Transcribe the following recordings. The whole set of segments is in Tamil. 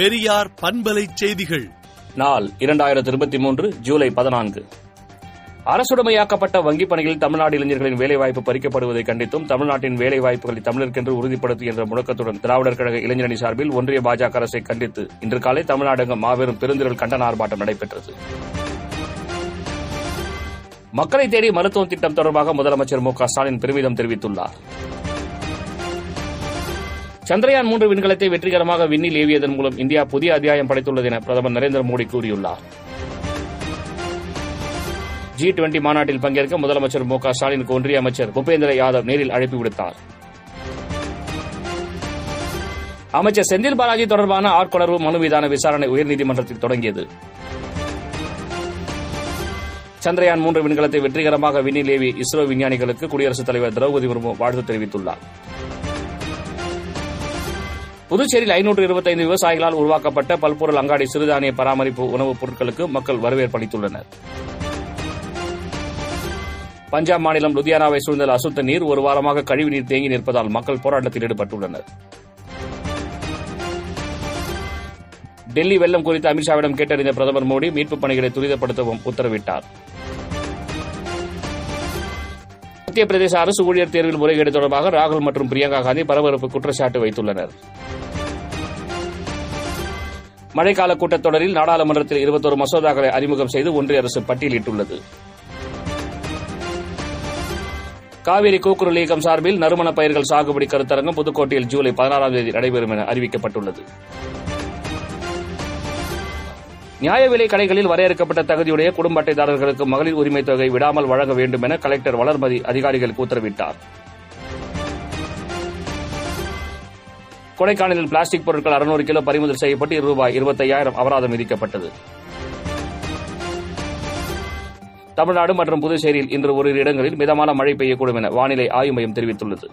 பெரியார் பண்பலை செய்திகள். நாள் இரண்டாயிரத்தி இருபத்தி மூன்று ஜூலை பதினான்கு. அரசுடைமையாக்கப்பட்ட வங்கிப் பணிகளில் தமிழ்நாடு இளைஞர்களின் வேலைவாய்ப்பு பறிக்கப்படுவதை கண்டித்தும் தமிழ்நாட்டின் வேலைவாய்ப்புகளை தமிழருக்கென்று உறுதிப்படுத்து என்ற முழக்கத்துடன் திராவிடர் கழக இளைஞரணி சார்பில் ஒன்றிய பாஜக அரசை கண்டித்து இன்று காலை தமிழ்நாடெங்கும் மாபெரும் பெருந்திரள் கண்டன ஆர்ப்பாட்டம் நடைபெற்றது. மக்களை தேடி மருத்துவ திட்டம் தொடர்பாக முதலமைச்சர் மு க ஸ்டாலின் பெருமிதம் தெரிவித்துள்ளார். சந்திரயான் மூன்று விண்கலத்தை வெற்றிகரமாக விண்ணில் ஏவியதன் மூலம் இந்தியா புதிய அத்தியாயம் படைத்துள்ளது என பிரதமர் நரேந்திர மோடி கூறியுள்ளார். ஜி டுவெண்டி மாநாட்டில் பங்கேற்க முதலமைச்சர் மு க ஸ்டாலினுக்கு ஒன்றிய அமைச்சர் பூபேந்திர யாதவ் நேரில் அழைப்பு விடுத்தார். அமைச்சர் செந்தில் பாலாஜி தொடர்பான ஆட்கொணர்வு மனு மீதான விசாரணை உயர்நீதிமன்றத்தில் தொடங்கியது. சந்திரயான் மூன்று விண்கலத்தை வெற்றிகரமாக விண்ணில் ஏவி இஸ்ரோ விஞ்ஞானிகளுக்கு குடியரசுத் தலைவர் திரௌபதி முர்மு வாழ்த்து தெரிவித்துள்ளார். புதுச்சேரியில் ஐநூற்று இருபத்தைந்து விவசாயிகளால் உருவாக்கப்பட்ட பல்பொருள் அங்காடி சிறுதானிய பராமரிப்பு உணவுப் பொருட்களுக்கு மக்கள் வரவேற்பு அளித்துள்ளனர். பஞ்சாப் மாநிலம் லுதியானாவை சூழ்ந்த அசுத்த நீர் ஒரு வாரமாக கழிவுநீர் தேங்கி நிற்பதால் மக்கள் போராட்டத்தில் ஈடுபட்டுள்ளனர். டெல்லி வெள்ளம் குறித்து அமித்ஷாவிடம் கேட்டறிந்த பிரதமர் மோடி மீட்புப் பணிகளை துரிதப்படுத்தவும் உத்தரவிட்டார். மத்திய பிரதேச அரசு ஊழியர் தேர்வில் முறைகேடு தொடர்பாக ராகுல் மற்றும் பிரியங்கா காந்தி பரபரப்பு குற்றச்சாட்டு வைத்துள்ளனர். மழைக்கால கூட்டத்தொடரில் நாடாளுமன்றத்தில் இருபத்தொரு மசோதாக்களை அறிமுகம் செய்து ஒன்றிய அரசு பட்டியலிட்டுள்ளது. காவிரி கூக்குரல் இயக்கம் சார்பில் நறுமண பயிர்கள் சாகுபடி கருத்தரங்கம் புதுக்கோட்டையில் ஜூலை பதினாறாம் தேதி நடைபெறும் என அறிவிக்கப்பட்டுள்ளது. நியாய விலை கடைகளில் வரையறுக்கப்பட்ட தகுதியுடைய குடும்ப அட்டைதாரர்களுக்கு மகளிர் உரிமை தொகை விடாமல் வழங்க வேண்டும் என கலெக்டர் வளர்மதி அதிகாரிகளுக்கு உத்தரவிட்டார். கொடைக்கானலில் பிளாஸ்டிக் பொருட்கள் அறுநூறு கிலோ பறிமுதல் செய்யப்பட்டு ரூபாய் இருபத்தையாயிரம் அபராதம் விதிக்கப்பட்டது. தமிழ்நாடு மற்றும் புதுச்சேரியில் இன்று ஓரிரு இடங்களில் மிதமான மழை பெய்யக்கூடும் என வானிலை ஆய்வு மையம் தெரிவித்துள்ளது.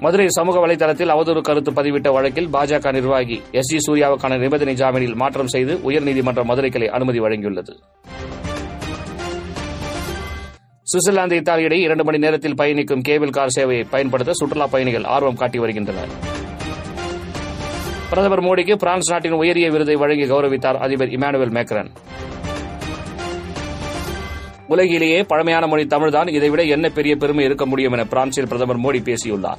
மதுரை சமூக வலைதளத்தில் அவதூறு கருத்து பதிவிட்ட வழக்கில் பாஜக நிர்வாகி எஸ் ஜி சூர்யாவுக்கான நிபந்தனை ஜாமீனில் மாற்றம் செய்து உயர்நீதிமன்ற மதுரை கிளை அனுமதி வழங்கியுள்ளது. சுவிட்சர்லாந்து இத்தாலியிடையே இரண்டு மணி நேரத்தில் பயணிக்கும் கேபிள் கார் சேவையை பயன்படுத்த சுற்றுலா பயணிகள் ஆர்வம் காட்டி வருகின்றனர். பிரதமர் மோடிக்கு பிரான்ஸ் நாட்டின் உயரிய விருதை வழங்கி கௌரவித்தார் அதிபர் இமானுவேல் மேக்ரன். உலகிலேயே பழமையான மொழி தமிழ்தான். இதைவிட என்ன பெரிய பெருமை இருக்க முடியும் என பிரான்சில் பிரதமர் மோடி பேசியுள்ளார்.